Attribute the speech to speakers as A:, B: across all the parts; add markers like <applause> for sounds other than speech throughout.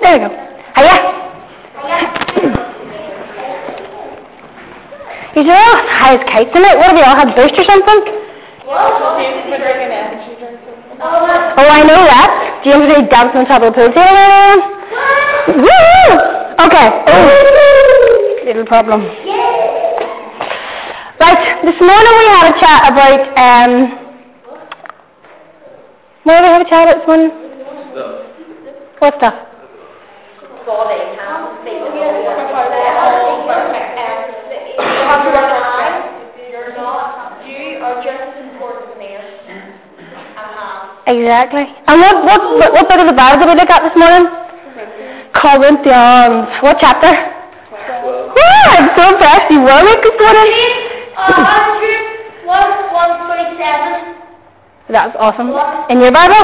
A: There we go. Hiya. You are all high as kites in it. What have you all had boost or something? Oh, I know that. James really dancing on top of the pool table. Woo! Okay. Oh. Little problem. Right, this morning we had a chat about, um, what did we have a chat about this morning? What stuff? Exactly. And what, what, what, what bit of the Bible did we look at this morning? Corinthians. What chapter? Woo, I'm so impressed. You were awake this morning. That's awesome. In your Bible?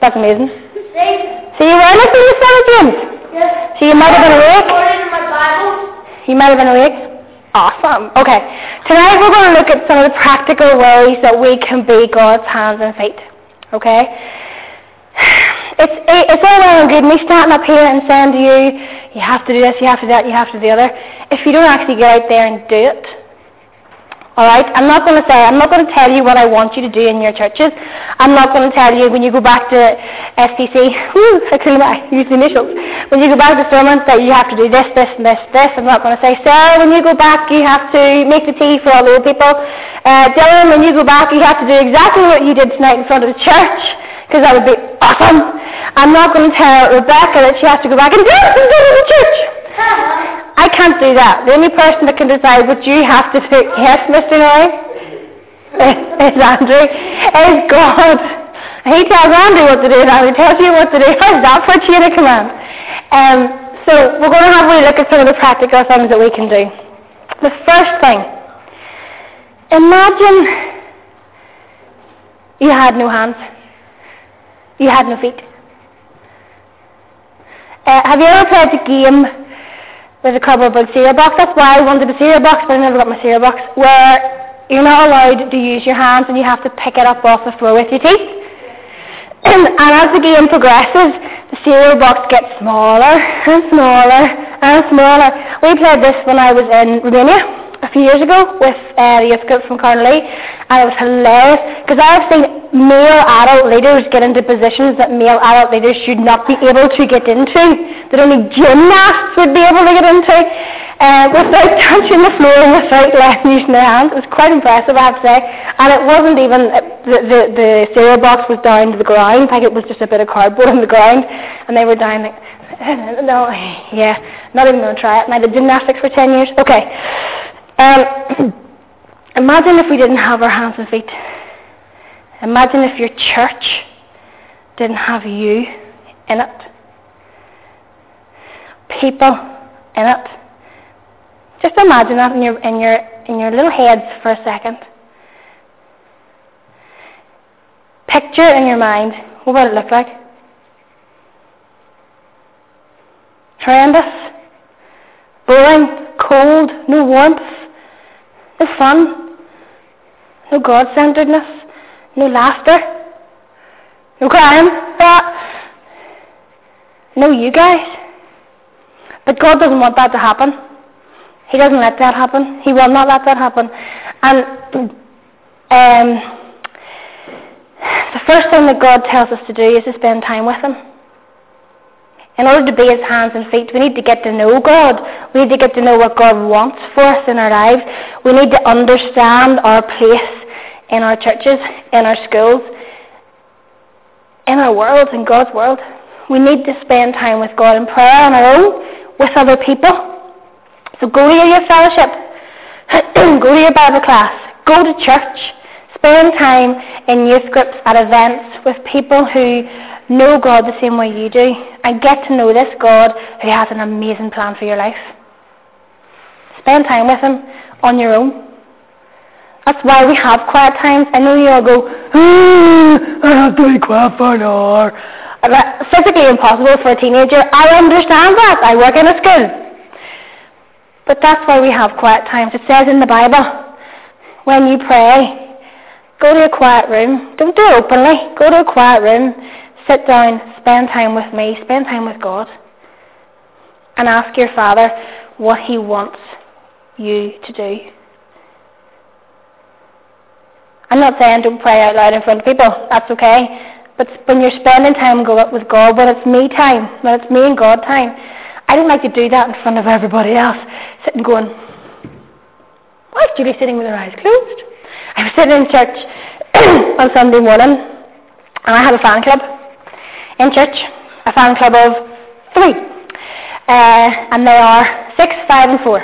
A: That's amazing. So you were listening to Sarah James? Yes. So you might have been awake? You might have been awake? Awesome. Okay. Tonight we're going to look at some of the practical ways that we can be God's hands and feet. Okay? It's, it's all well and good me standing up here and saying to you, you have to do this, you have to do that, you have to do the other. If you don't actually get out there and do it, all right? I'm not going to say, I'm not going to tell you what I want you to do in your churches. I'm not going to tell you when you go back to STC, I couldn't use the initials. When you go back to sermons that you have to do this, this, and this, this. I'm not going to say, Sarah, when you go back, you have to make the tea for all the old people. Uh, Dylan, when you go back, you have to do exactly what you did tonight in front of the church, because that would be awesome. I'm not going to tell Rebecca that she has to go back and dance in front of the church. I can't do that. The only person that can decide what you have to do, yes, Mr. Noy, <laughs> is Andrew, is God. He tells Andrew what to do, and Andrew tells you what to do. <laughs> How's that for chain of command? Um, so we're going to have a look at some of the practical things that we can do. The first thing, imagine you had no hands. You had no feet. Uh, have you ever played the game with a cardboard cereal box? That's why I wanted a cereal box, but I never got my cereal box. Where you're not allowed to use your hands and you have to pick it up off the floor with your teeth. <clears throat> and as the game progresses, the cereal box gets smaller and smaller and smaller. We played this when I was in Romania few years ago with uh, the youth group from Carnley, and it was hilarious because I've seen male adult leaders get into positions that male adult leaders should not be able to get into, that only gymnasts would be able to get into, uh, without <laughs> touching the floor and without letting using their hands. It was quite impressive, I have to say. And it wasn't even uh, the the, the cereal box was down to the ground, like it was just a bit of cardboard on the ground, and they were down like. <laughs> No, yeah, not even going to try it. And I did gymnastics for 10 years. Okay. Um, <clears throat> imagine if we didn't have our hands and feet. Imagine if your church didn't have you in it. People in it. Just imagine that in your, in your, in your little heads for a second. Picture in your mind what would it look like? Horrendous, boring, cold, no warmth, no fun, no God centeredness, no laughter, no crying, no you guys. But God doesn't want that to happen. He doesn't let that happen. He will not let that happen. And um, the first thing that God tells us to do is to spend time with Him. In order to be his hands and feet, we need to get to know God. We need to get to know what God wants for us in our lives. We need to understand our place in our churches, in our schools, in our world, in God's world. We need to spend time with God in prayer on our own, with other people. So go to your fellowship, <clears throat> go to your Bible class, go to church, spend time in youth groups at events with people who know God the same way you do and get to know this God who has an amazing plan for your life. Spend time with Him on your own. That's why we have quiet times. I know you all go, I have to be quiet for an hour. Uh, that's physically impossible for a teenager. I understand that. I work in a school. But that's why we have quiet times. It says in the Bible, when you pray, go to a quiet room. Don't do it openly. Go to a quiet room sit down, spend time with me, spend time with God. And ask your Father what He wants you to do. I'm not saying don't pray out loud in front of people. That's okay. But when you're spending time with God, when it's me time, when it's me and God time, I don't like to do that in front of everybody else, sitting going, why is Julie sitting with her eyes closed? I was sitting in church <clears throat> on Sunday morning, and I had a fan club in church, a fan club of three, uh, and they are six, five, and four.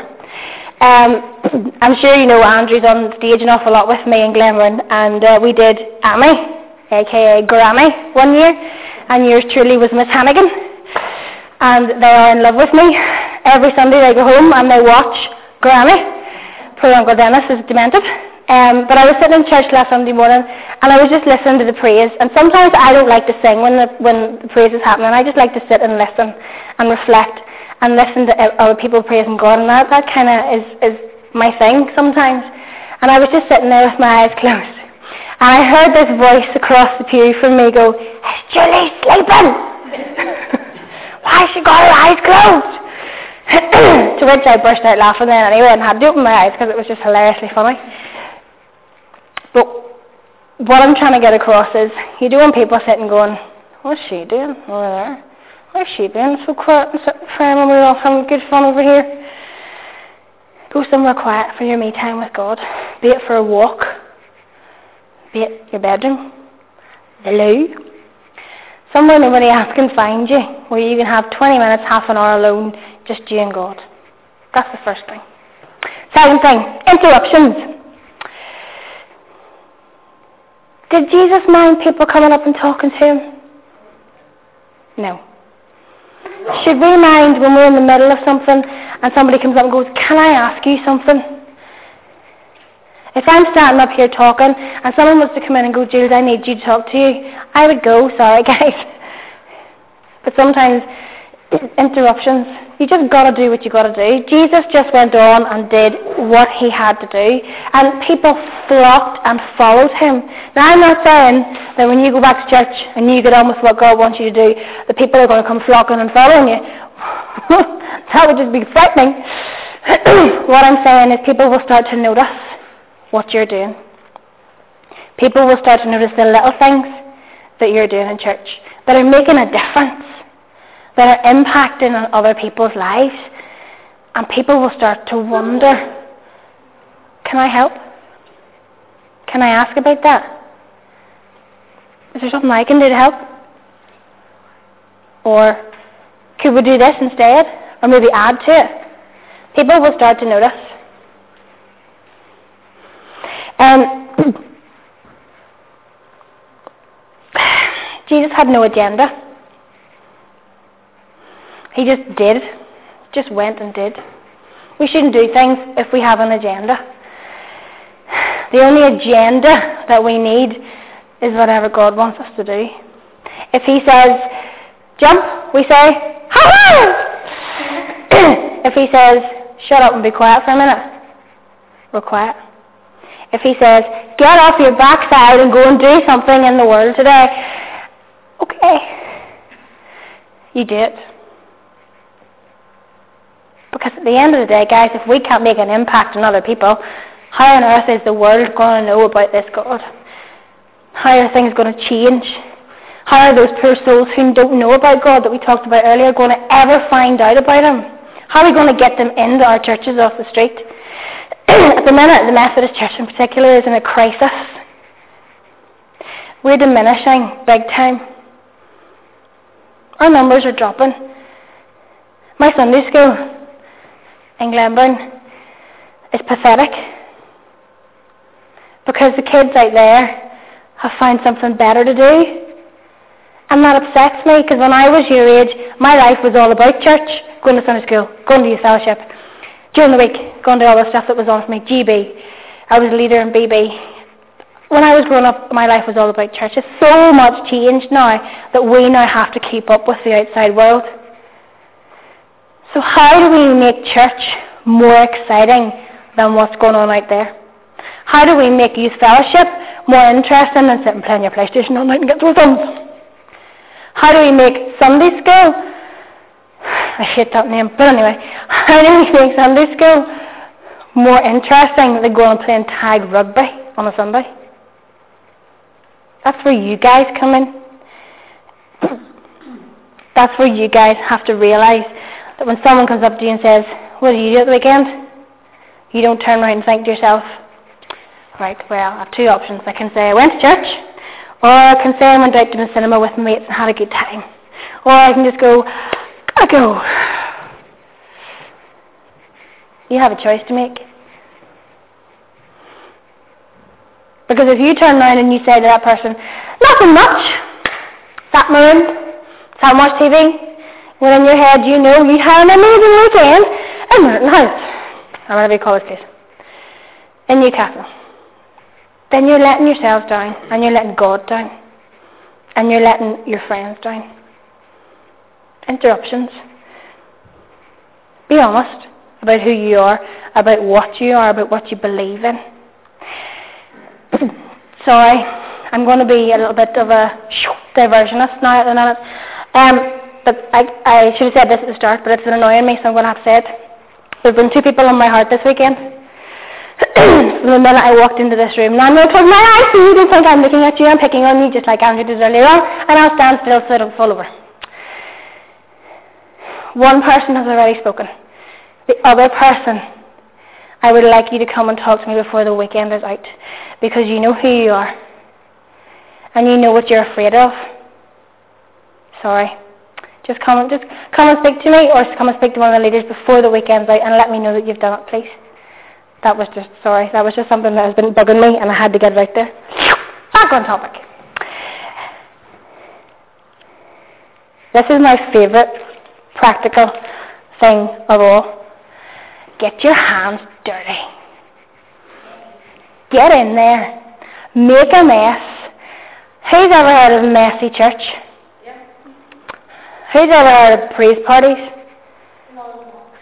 A: Um, <clears throat> I'm sure you know Andrew's on stage an awful lot with me in Glenburn, and uh, we did Annie aka Grammy, one year, and yours truly was Miss Hannigan. And they are in love with me. Every Sunday they go home and they watch Grammy. Poor Uncle Dennis is demented. Um, but I was sitting in church last Sunday morning and I was just listening to the praise. And sometimes I don't like to sing when the, when the praise is happening. I just like to sit and listen and reflect and listen to other people praising God. And that, that kind of is, is my thing sometimes. And I was just sitting there with my eyes closed. And I heard this voice across the pew from me go, Is Julie sleeping? <laughs> Why has she got her eyes closed? <clears throat> to which I burst out laughing then anyway and had to open my eyes because it was just hilariously funny. What I'm trying to get across is, you do want people sitting going, what's she doing over there? What's she doing so quiet and sitting frame and we're all having good fun over here? Go somewhere quiet for your me time with God. Be it for a walk, be it your bedroom, the loo, somewhere nobody else can find you, where you can have 20 minutes, half an hour alone, just you and God. That's the first thing. Second thing, interruptions. Did Jesus mind people coming up and talking to him? No. Should we mind when we're in the middle of something and somebody comes up and goes, Can I ask you something? If I'm standing up here talking and someone wants to come in and go, Jules, I need you to talk to you, I would go, sorry <laughs> guys. but sometimes interruptions, you just got to do what you got to do. Jesus just went on and did what he had to do, and people flocked and followed him. Now, I'm not saying that when you go back to church and you get on with what God wants you to do, the people are going to come flocking and following you. <laughs> that would just be frightening. <clears throat> what I'm saying is people will start to notice what you're doing. People will start to notice the little things that you're doing in church that are making a difference, that are impacting on other people's lives. And people will start to wonder can I help? Can I ask about that? Is there something I can do to help? Or could we do this instead? Or maybe add to it? People will start to notice. Um, <clears throat> Jesus had no agenda. He just did, just went and did. We shouldn't do things if we have an agenda. The only agenda that we need is whatever God wants us to do. If He says, jump, we say, ha ha! <coughs> If He says, shut up and be quiet for a minute, we're quiet. If he says, get off your backside and go and do something in the world today, okay, you do it. Because at the end of the day, guys, if we can't make an impact on other people, how on earth is the world going to know about this God? How are things going to change? How are those poor souls who don't know about God that we talked about earlier going to ever find out about Him? How are we going to get them into our churches off the street? <clears throat> At the minute, the Methodist Church in particular is in a crisis. We're diminishing big time. Our numbers are dropping. My Sunday school in Glenburn is pathetic because the kids out there have found something better to do. And that upsets me because when I was your age, my life was all about church, going to Sunday school, going to youth fellowship, during the week, going to all the stuff that was on for me, GB. I was a leader in BB. When I was growing up, my life was all about church. It's so much changed now that we now have to keep up with the outside world. So how do we make church more exciting than what's going on out there? How do we make youth fellowship more interesting than sitting playing your PlayStation all night and get those thumbs? How do we make Sunday school? I hate that name, but anyway, how do we make Sunday school more interesting than going and playing tag rugby on a Sunday? That's where you guys come in. That's where you guys have to realise that when someone comes up to you and says, What did you do at the weekend? You don't turn around and think to yourself, Right, well, I have two options. I can say I went to church, or I can say I went out to the cinema with my mates and had a good time. Or I can just go, Gotta go. You have a choice to make. Because if you turn around and you say to that person, Nothing much, sat room, sat and watched TV, when in your head you know you had an amazing weekend in Murlough House, or whatever you call this place, in Newcastle then you're letting yourselves down, and you're letting God down, and you're letting your friends down. Interruptions. Be honest about who you are, about what you are, about what you believe in. <clears throat> Sorry, I'm going to be a little bit of a diversionist now at the minute. Um, but I, I should have said this at the start, but it's been annoying me, so I'm going to have to say it. There have been two people on my heart this weekend <clears throat> From the minute I walked into this room. Now I'm going to close my eyes so you don't think I'm looking at you. I'm picking on you just like Andrew did earlier on, and I'll stand still so it'll fall over. One person has already spoken. The other person, I would like you to come and talk to me before the weekend is out, because you know who you are, and you know what you're afraid of. Sorry. Just come just come and speak to me, or come and speak to one of the leaders before the weekend's out, and let me know that you've done it, please. That was just, sorry, that was just something that has been bugging me and I had to get it out there. Back on topic. This is my favourite practical thing of all. Get your hands dirty. Get in there. Make a mess. Who's ever heard of a messy church? Who's heard of praise parties?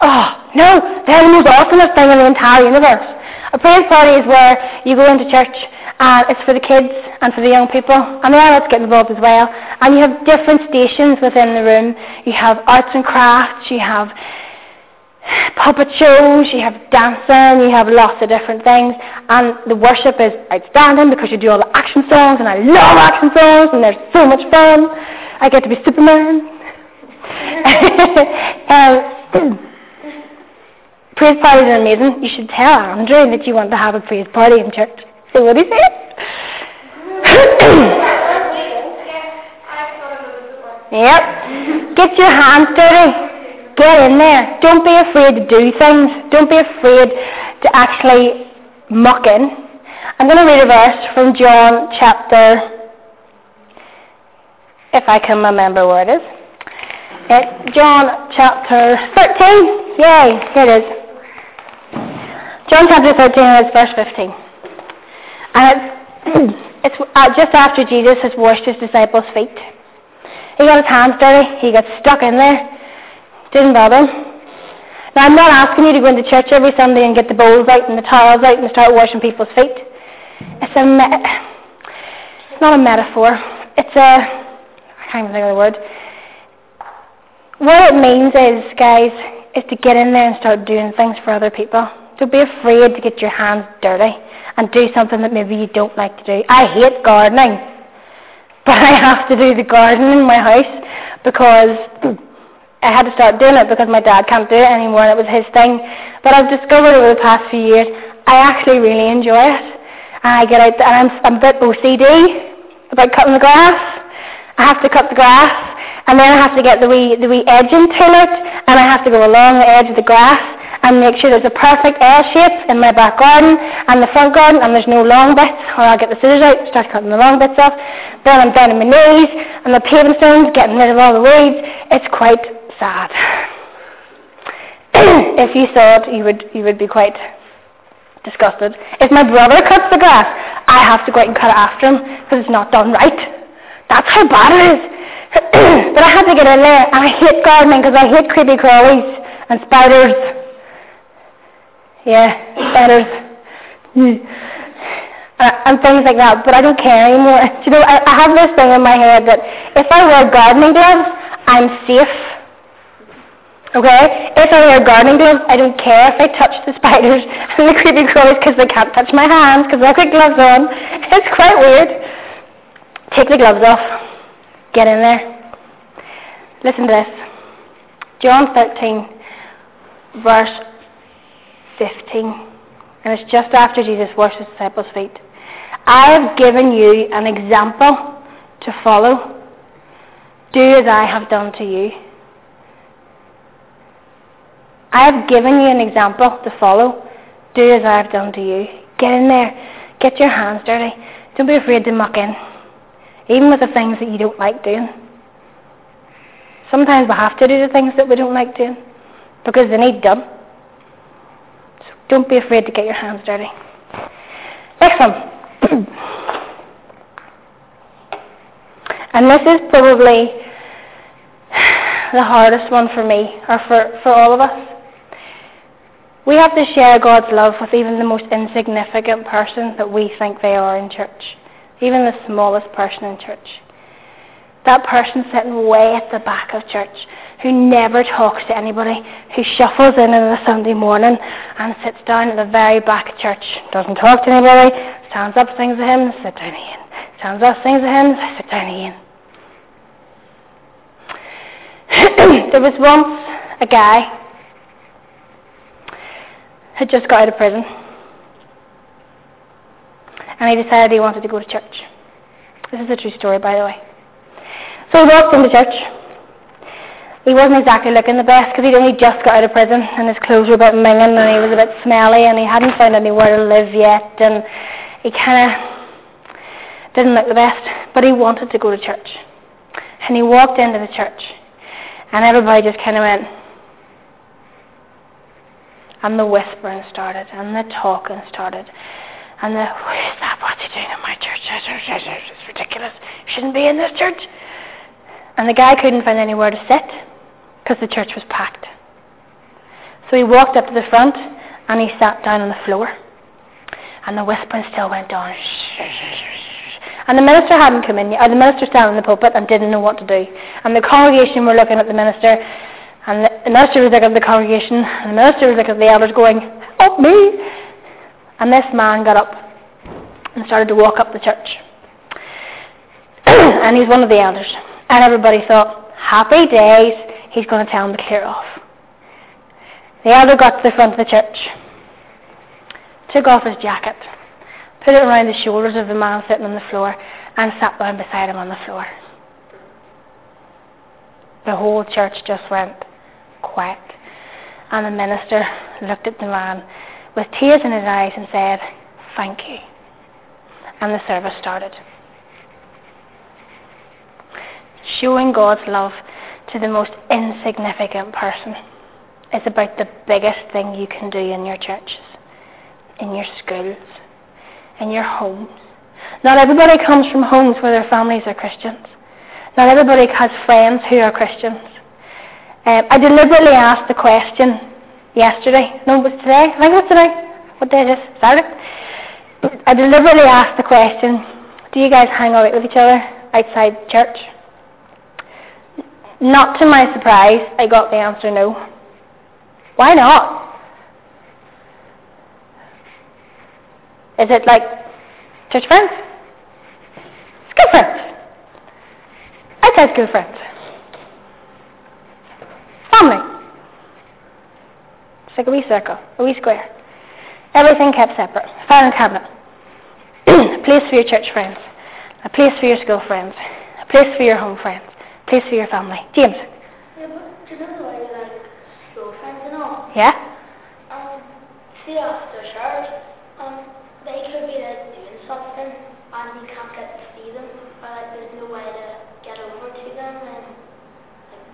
A: Oh, no, they're the most awesomest thing in the entire universe. A praise party is where you go into church and it's for the kids and for the young people, and the adults get involved as well. And you have different stations within the room. You have arts and crafts, you have puppet shows, you have dancing, you have lots of different things. And the worship is outstanding because you do all the action songs, and I love action songs, and they're so much fun. I get to be Superman. <laughs> um, <clears throat> Praise parties are amazing. You should tell Andrew that you want to have a praise party in church. See what he says? <coughs> yep. Get your hands dirty. Get in there. Don't be afraid to do things. Don't be afraid to actually muck in. I'm going to read a verse from John chapter, if I can remember where it is. It's John chapter 13. Yay, here it is. John chapter 13, it's verse 15. And it's, <clears throat> it's uh, just after Jesus has washed his disciples' feet. He got his hands dirty. He got stuck in there. Didn't bother him. Now, I'm not asking you to go into church every Sunday and get the bowls out and the towels out and start washing people's feet. It's a me- it's not a metaphor. It's a I can't even think of the word. What it means is, guys, is to get in there and start doing things for other people. Don't be afraid to get your hands dirty and do something that maybe you don't like to do. I hate gardening, <laughs> but I have to do the gardening in my house because <clears throat> I had to start doing it because my dad can't do it anymore and it was his thing. But I've discovered over the past few years I actually really enjoy it. And I get out there and I'm, I'm a bit OCD about cutting the grass. I have to cut the grass and then I have to get the wee, the wee edging tool out and I have to go along the edge of the grass and make sure there's a perfect L shape in my back garden and the front garden and there's no long bits or I'll get the scissors out start cutting the long bits off. Then I'm down on my knees and the paving stones getting rid of all the weeds. It's quite sad. <coughs> if you saw it, you would, you would be quite disgusted. If my brother cuts the grass, I have to go out and cut it after him because it's not done right. That's how bad it is. but I had to get in there and I hate gardening because I hate creepy crawlies and spiders yeah, spiders. <clears throat> uh, and things like that, but I don't care anymore. Do you know, I, I have this thing in my head that if I wear gardening gloves, I'm safe. Okay? If I wear gardening gloves, I don't care if I touch the spiders <laughs> and the creepy crawlies because they can't touch my hands because I've got gloves on. <laughs> It's quite weird. Take the gloves off. Get in there. Listen to this. John 13, verse 15. And it's just after Jesus washed his disciples' feet. I have given you an example to follow. Do as I have done to you. I have given you an example to follow. Do as I have done to you. Get in there. Get your hands dirty. Don't be afraid to muck in. Even with the things that you don't like doing. Sometimes we have to do the things that we don't like doing because they need done. So don't be afraid to get your hands dirty. Next one. <clears throat> and this is probably the hardest one for me, or for, for all of us. We have to share God's love with even the most insignificant person that we think they are in church, even the smallest person in church. That person sitting way at the back of church who never talks to anybody, who shuffles in on a Sunday morning and sits down at the very back of church, doesn't talk to anybody, stands up, sings a hymn, sits down again. Stands up, sings a hymn, sits down again. <clears throat> there was once a guy had just got out of prison and he decided he wanted to go to church. This is a true story, by the way. So he walked into church. He wasn't exactly looking the best because he'd only just got out of prison and his clothes were a bit minging and he was a bit smelly and he hadn't found anywhere to live yet and he kind of didn't look the best. But he wanted to go to church. And he walked into the church and everybody just kind of went, and the whispering started and the talking started and the, who is that? What's he doing in my church? It's ridiculous. You shouldn't be in this church. And the guy couldn't find anywhere to sit because the church was packed. So he walked up to the front and he sat down on the floor. And the whispering still went on. And the minister hadn't come in yet, or the minister standing in the pulpit and didn't know what to do. And the congregation were looking at the minister, and the minister was looking at the congregation, and the minister was looking at the elders going, Help me! And this man got up and started to walk up the church. <clears throat> and he's one of the elders. And everybody thought, happy days, he's going to tell him to clear off. The elder got to the front of the church, took off his jacket, put it around the shoulders of the man sitting on the floor, and sat down beside him on the floor. The whole church just went quiet. And the minister looked at the man with tears in his eyes and said, Thank you. And the service started showing God's love to the most insignificant person is about the biggest thing you can do in your churches, in your schools, in your homes. Not everybody comes from homes where their families are Christians. Not everybody has friends who are Christians. Um, I deliberately asked the question yesterday. No, it was today. I think it was today. What day is it? Saturday. I deliberately asked the question, do you guys hang out with each other outside church? Not to my surprise, I got the answer no. Why not? Is it like church friends? School friends? Outside school friends? Family? Like a wee circle, a wee square. Everything kept separate. Filing cabinet. <clears throat> a place for your church friends. A place for your school friends. A place for your home friends A place for your family. James?
B: Yeah, but do you know the way like school friends and all?
A: Yeah?
B: Um, see after church, um, they could be like doing something and you can't get to see them, or like there's no way to get over to them and like,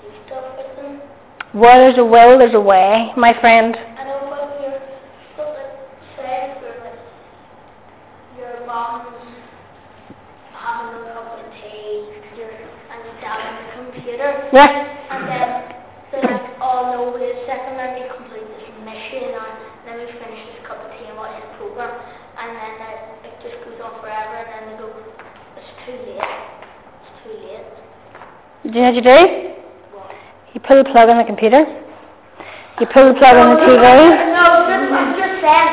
B: do stuff with them.
A: Where there's a will, there's a way, my friend.
B: I know, but you're, but like, say for like your mom's having a cup of tea, your and your dad on the computer.
A: Yeah.
B: And then they're like, oh no, wait a second, let me complete this mission and let me finish this cup of tea and watch this program. And and then it, it just goes on forever, and then they go, it's too late. It's too late.
A: Do you know what you do? You pull the plug on the computer. You pull the plug on the TV.
B: No, just, I'm just saying,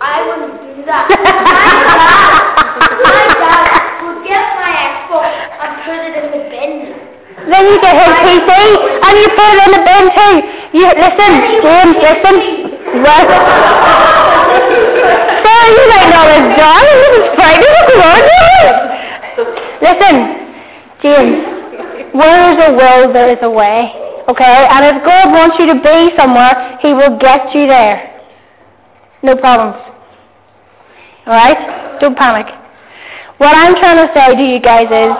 B: I wouldn't do that. <laughs> my dad, my dad would get my Xbox and put it in the bin.
A: Then you get his PC and you put it in the bin too. You listen, James, listen. Right. <laughs> Sarah, you might know this done. This is frightening. What's here? Listen, James. Where is a will, there is a way. Okay? And if God wants you to be somewhere, He will get you there. No problems. Alright? Don't panic. What I'm trying to say to you guys is,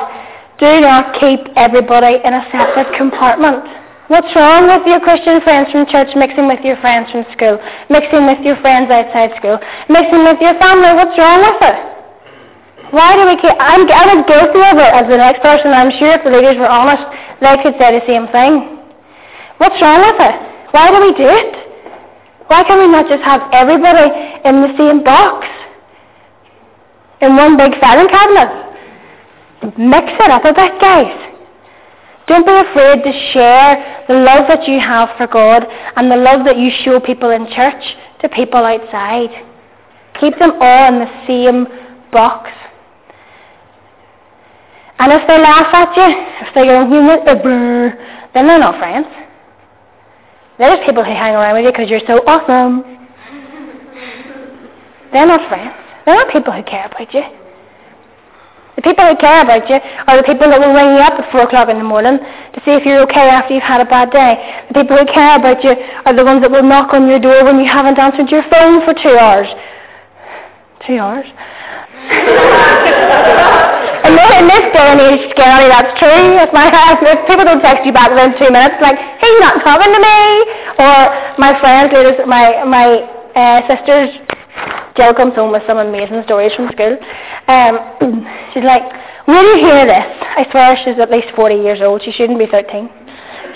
A: do not keep everybody in a separate compartment. What's wrong with your Christian friends from church mixing with your friends from school, mixing with your friends outside school, mixing with your family? What's wrong with it? Why do we keep... I'm, I was guilty of it as the next person. I'm sure if the leaders were honest, they could say the same thing. What's wrong with it? Why do we do it? Why can we not just have everybody in the same box? In one big filing cabinet? Mix it up a bit, guys. Don't be afraid to share the love that you have for God and the love that you show people in church to people outside. Keep them all in the same box. And if they laugh at you, if they go, you brr, then they're not friends. They're people who hang around with you because you're so awesome. They're not friends. They're not people who care about you. The people who care about you are the people that will ring you up at 4 o'clock in the morning to see if you're okay after you've had a bad day. The people who care about you are the ones that will knock on your door when you haven't answered your phone for two hours. Two hours? <laughs> and then in this day and age, Gary, that's true. If, my, <laughs> if people don't text you back within two minutes, like, he's not talking to me. Or my friends, my, my uh, sisters, Jill comes home with some amazing stories from school. Um, <clears throat> she's like, will you hear this? I swear she's at least 40 years old. She shouldn't be 13.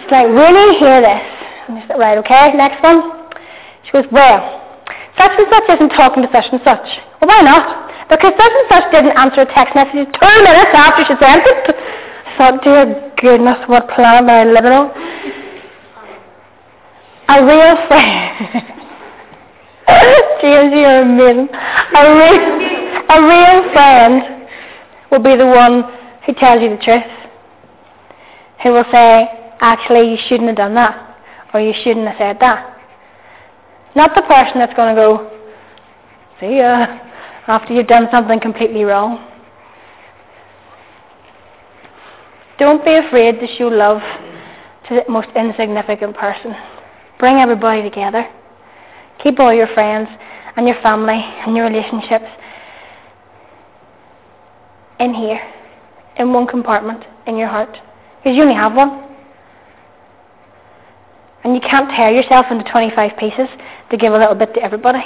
A: She's like, will you hear this? And I said, right, okay, next one. She goes, well, such and such isn't talking to such and such. Well, why not? Because such and such didn't answer a text message two minutes after she sent it. I thought, dear goodness, what planet am I living on? A real friend. James, you're amazing. A real, a real friend will be the one who tells you the truth. Who will say, actually, you shouldn't have done that. Or you shouldn't have said that. Not the person that's going to go, see ya, after you've done something completely wrong. Don't be afraid to show love to the most insignificant person. Bring everybody together. Keep all your friends and your family and your relationships in here, in one compartment in your heart. Because you only have one. And you can't tear yourself into 25 pieces to give a little bit to everybody.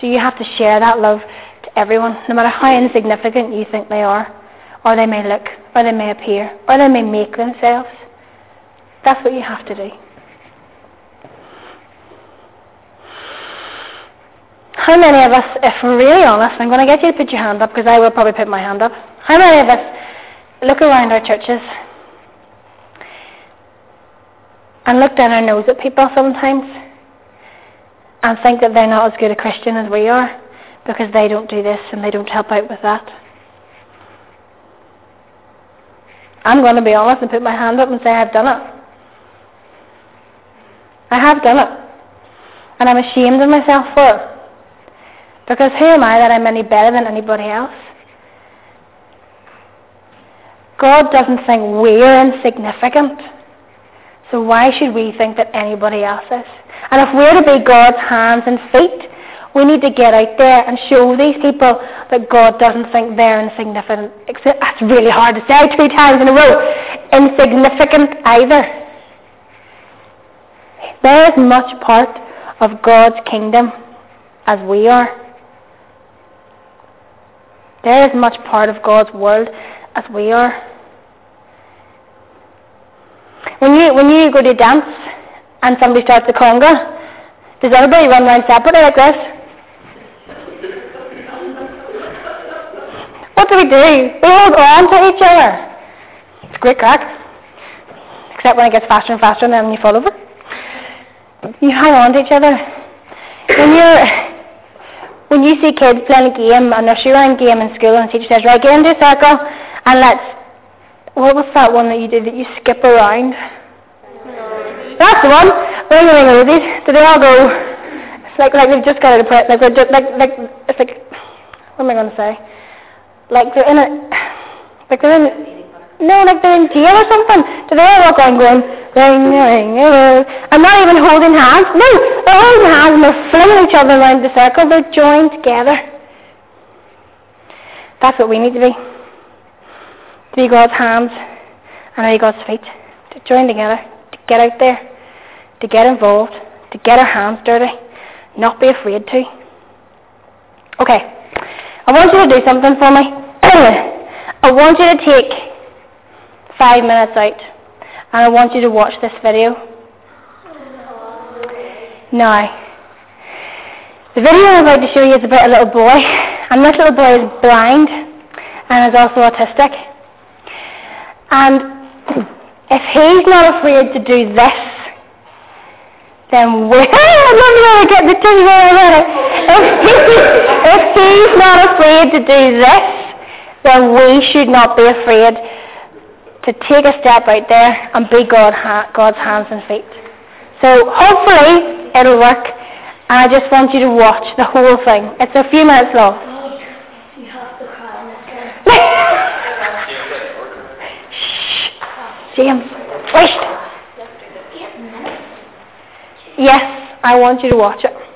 A: So you have to share that love to everyone, no matter how insignificant you think they are, or they may look, or they may appear, or they may make themselves. That's what you have to do. How many of us, if we're really honest, I'm going to get you to put your hand up because I will probably put my hand up. How many of us look around our churches and look down our nose at people sometimes and think that they're not as good a Christian as we are because they don't do this and they don't help out with that? I'm going to be honest and put my hand up and say I've done it. I have done it. And I'm ashamed of myself for it. Because who am I that I'm any better than anybody else? God doesn't think we're insignificant. So why should we think that anybody else is? And if we're to be God's hands and feet, we need to get out there and show these people that God doesn't think they're insignificant. That's really hard to say three times in a row. Insignificant either. They're as much part of God's kingdom as we are. They're as much part of God's world as we are. When you, when you go to dance and somebody starts the conga, does everybody run around separately like this? What do we do? We hold on to each other. It's great crack. Except when it gets faster and faster and then you fall over. You hang on to each other. When you're when you see kids playing a game, a nursery rhyme game in school and the teacher says, Right, get into a circle and let's what was that one that you did that you skip around? That's the one. Ring a a roses. Do they all go it's like like they've just got out of prep like just, like like it's like what am I gonna say? Like they're in a like they're in no, like they're in jail or something. Do they all walk around going, ring, ring, ring, I'm not even holding hands. No, they're holding hands and they're flinging each other around the circle. They're joined together. That's what we need to be. Be God's hands and be God's feet. To join together. To get out there. To get involved. To get our hands dirty. Not be afraid to. Okay. I want you to do something for me. <clears throat> I want you to take five minutes out and I want you to watch this video. Now, the video I'm about to show you is about a little boy, and this little boy is blind and is also autistic. And if he's not afraid to do this, then we I love you get the two already. If, if he's not afraid to do this, then we should not be afraid to take a step out there and be God, God's hands and feet. So hopefully it'll work. And I just want you to watch the whole thing. It's a few minutes long. <laughs>
B: You have to cry
A: Shh. James, wait. Yes, I want you to watch it.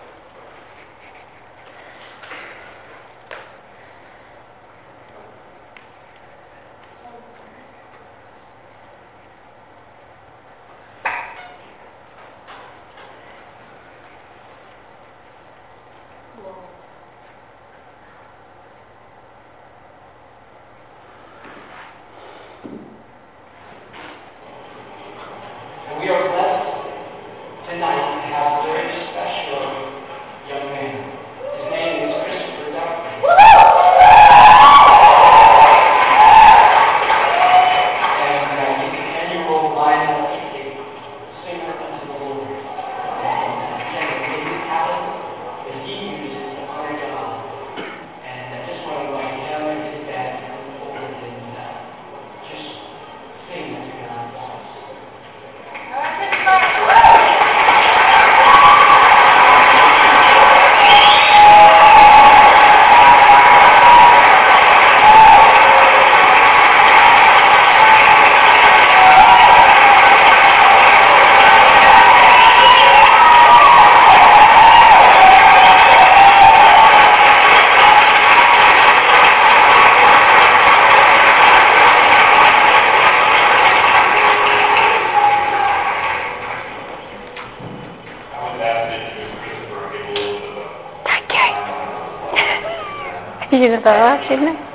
A: Onde a gente estava lá, né?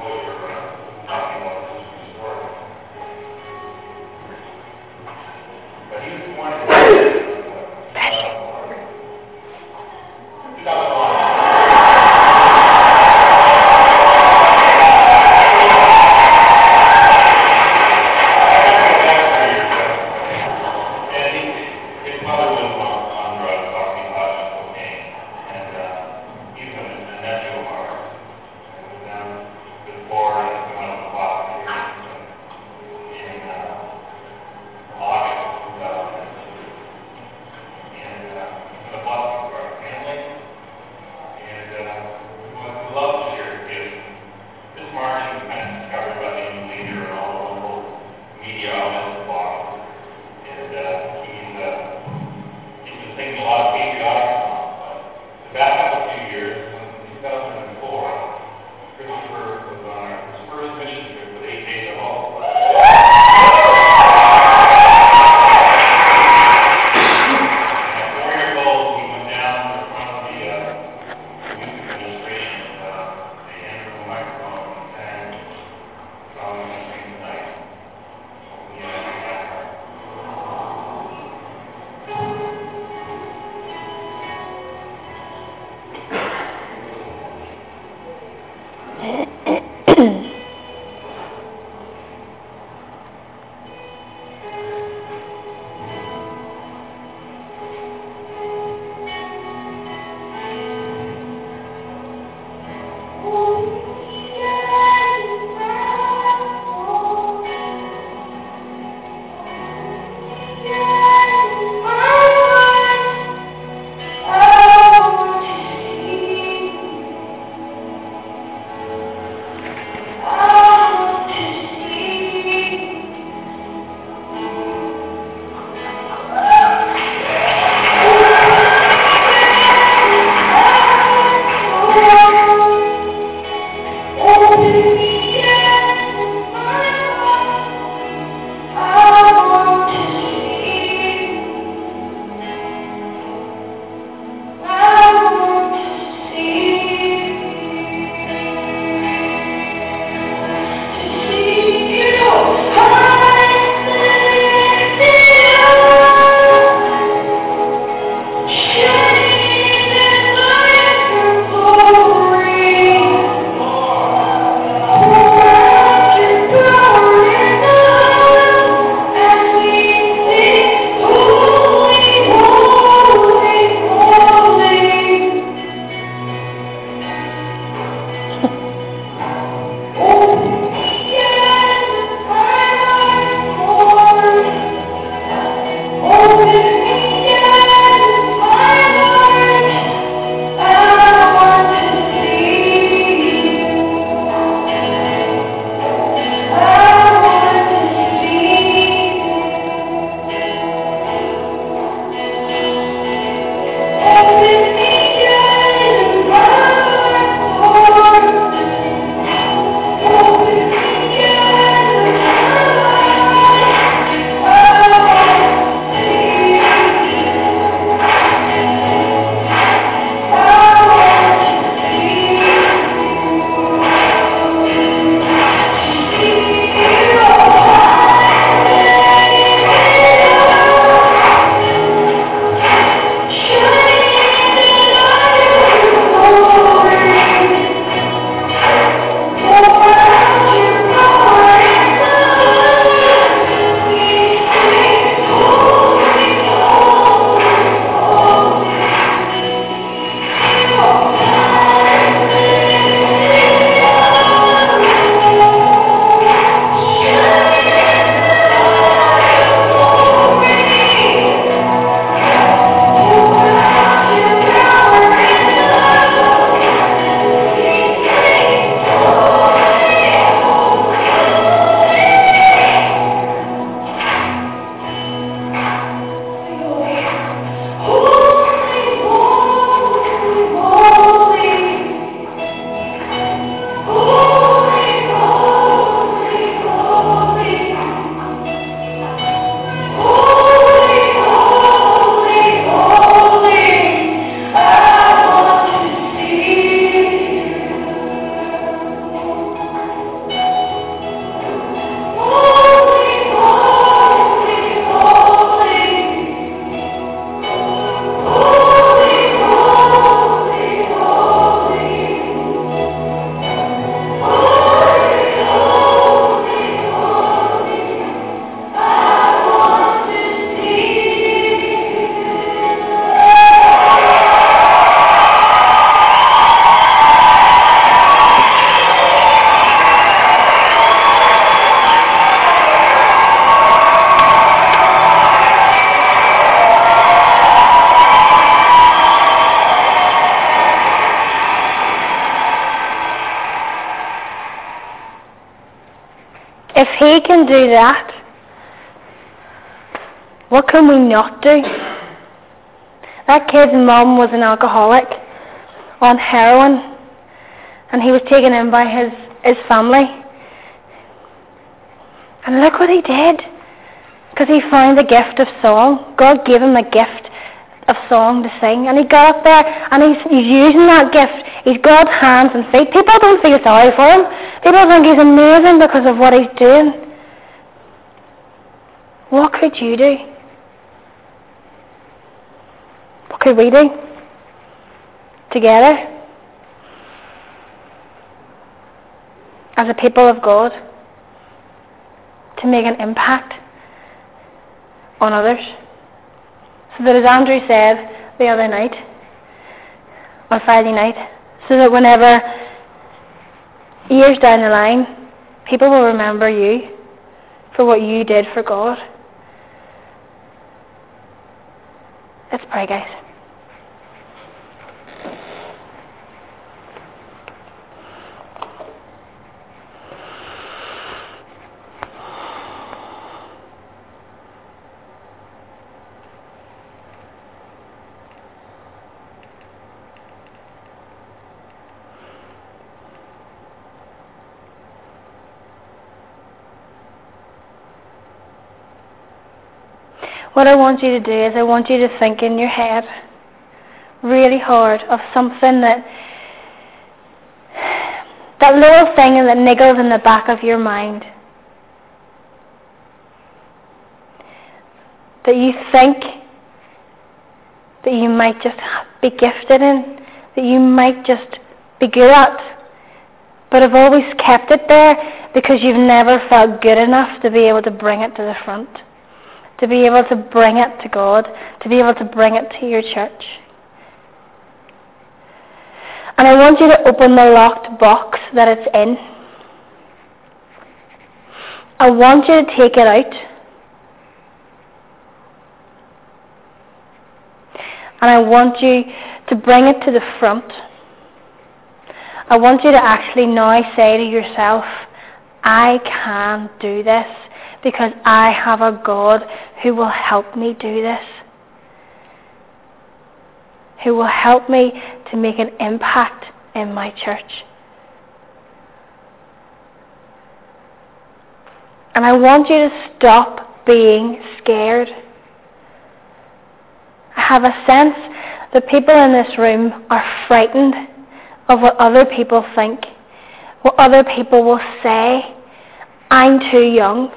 A: He can do that, what can we not do? That kid's mum was an alcoholic on heroin, and he was taken in by his, his family. And look what he did. Because he found the gift of song. God gave him a gift of song to sing. And he got up there and he's, he's using that gift. He's got hands and feet. People don't feel sorry for him. People think he's amazing because of what he's doing. What could you do? What could we do? Together? As a people of God? To make an impact? on others. So that as Andrew said the other night, on Friday night, so that whenever years down the line, people will remember you for what you did for God. Let's pray, guys. What I want you to do is I want you to think in your head really hard of something that that little thing that niggles in the back of your mind. That you think that you might just be gifted in, that you might just be good at, but have always kept it there because you've never felt good enough to be able to bring it to the front to be able to bring it to God, to be able to bring it to your church. And I want you to open the locked box that it's in. I want you to take it out. And I want you to bring it to the front. I want you to actually now say to yourself, I can do this because I have a God who will help me do this, who will help me to make an impact in my church. And I want you to stop being scared. I have a sense that people in this room are frightened of what other people think, what other people will say. I'm too young.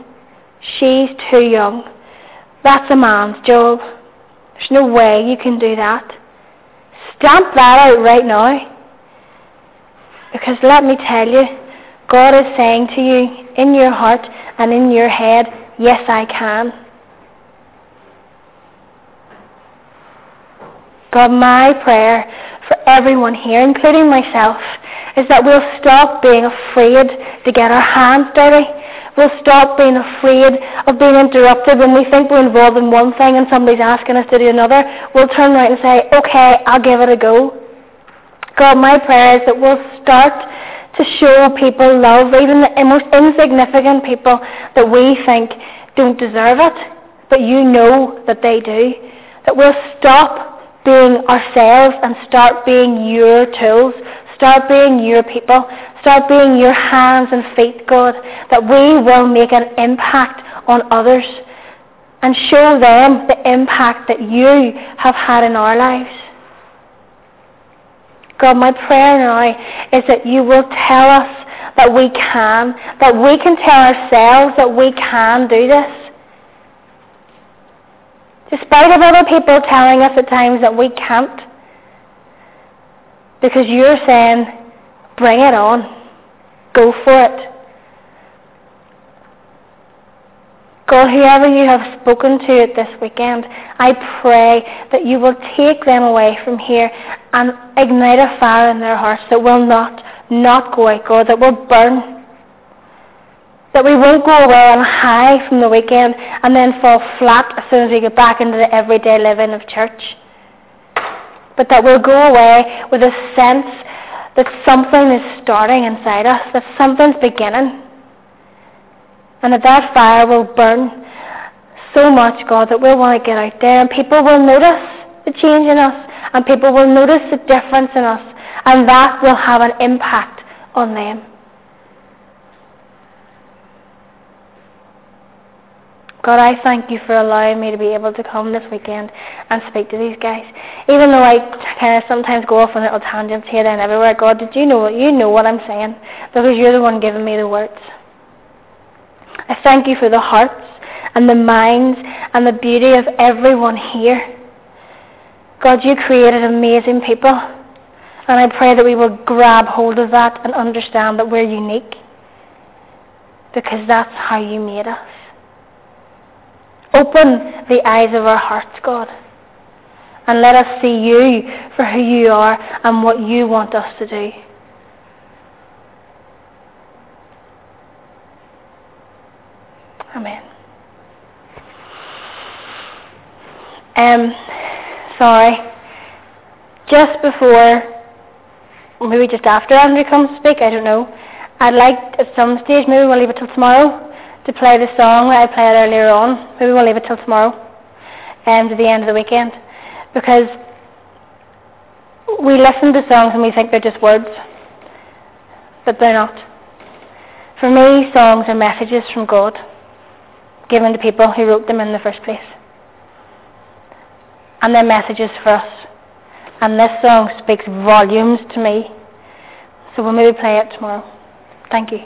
A: She's too young. That's a man's job. There's no way you can do that. Stamp that out right now. Because let me tell you, God is saying to you in your heart and in your head, yes, I can. God, my prayer for everyone here, including myself, is that we'll stop being afraid to get our hands dirty We'll stop being afraid of being interrupted when we think we're involved in one thing and somebody's asking us to do another. We'll turn around and say, okay, I'll give it a go. God, my prayer is that we'll start to show people love, even the most insignificant people that we think don't deserve it, but you know that they do. That we'll stop being ourselves and start being your tools, start being your people, Start being your hands and feet, God, that we will make an impact on others and show them the impact that you have had in our lives. God, my prayer now is that you will tell us that we can, that we can tell ourselves that we can do this. Despite of other people telling us at times that we can't. Because you're saying, Bring it on. Go for it. God, whoever you have spoken to it this weekend, I pray that you will take them away from here and ignite a fire in their hearts that will not, not go out, God, that will burn. That we won't go away on high from the weekend and then fall flat as soon as we get back into the everyday living of church. But that we'll go away with a sense that something is starting inside us, that something's beginning. And that that fire will burn so much, God, that we'll want to get out there and people will notice the change in us and people will notice the difference in us and that will have an impact on them. God, I thank you for allowing me to be able to come this weekend and speak to these guys. Even though I kind of sometimes go off on little tangents here, and everywhere, God, did you know what you know what I'm saying? Because you're the one giving me the words. I thank you for the hearts and the minds and the beauty of everyone here. God, you created amazing people. And I pray that we will grab hold of that and understand that we're unique. Because that's how you made us. Open the eyes of our hearts, God. And let us see you for who you are and what you want us to do. Amen. Um, sorry. Just before, maybe just after Andrew comes to speak, I don't know. I'd like at some stage, maybe we'll leave it till tomorrow, to play the song that I played earlier on. Maybe we'll leave it till tomorrow, um, to the end of the weekend, because we listen to songs and we think they're just words, but they're not. For me, songs are messages from God given to people who wrote them in the first place. And they're messages for us. And this song speaks volumes to me. So we'll maybe play it tomorrow. Thank you.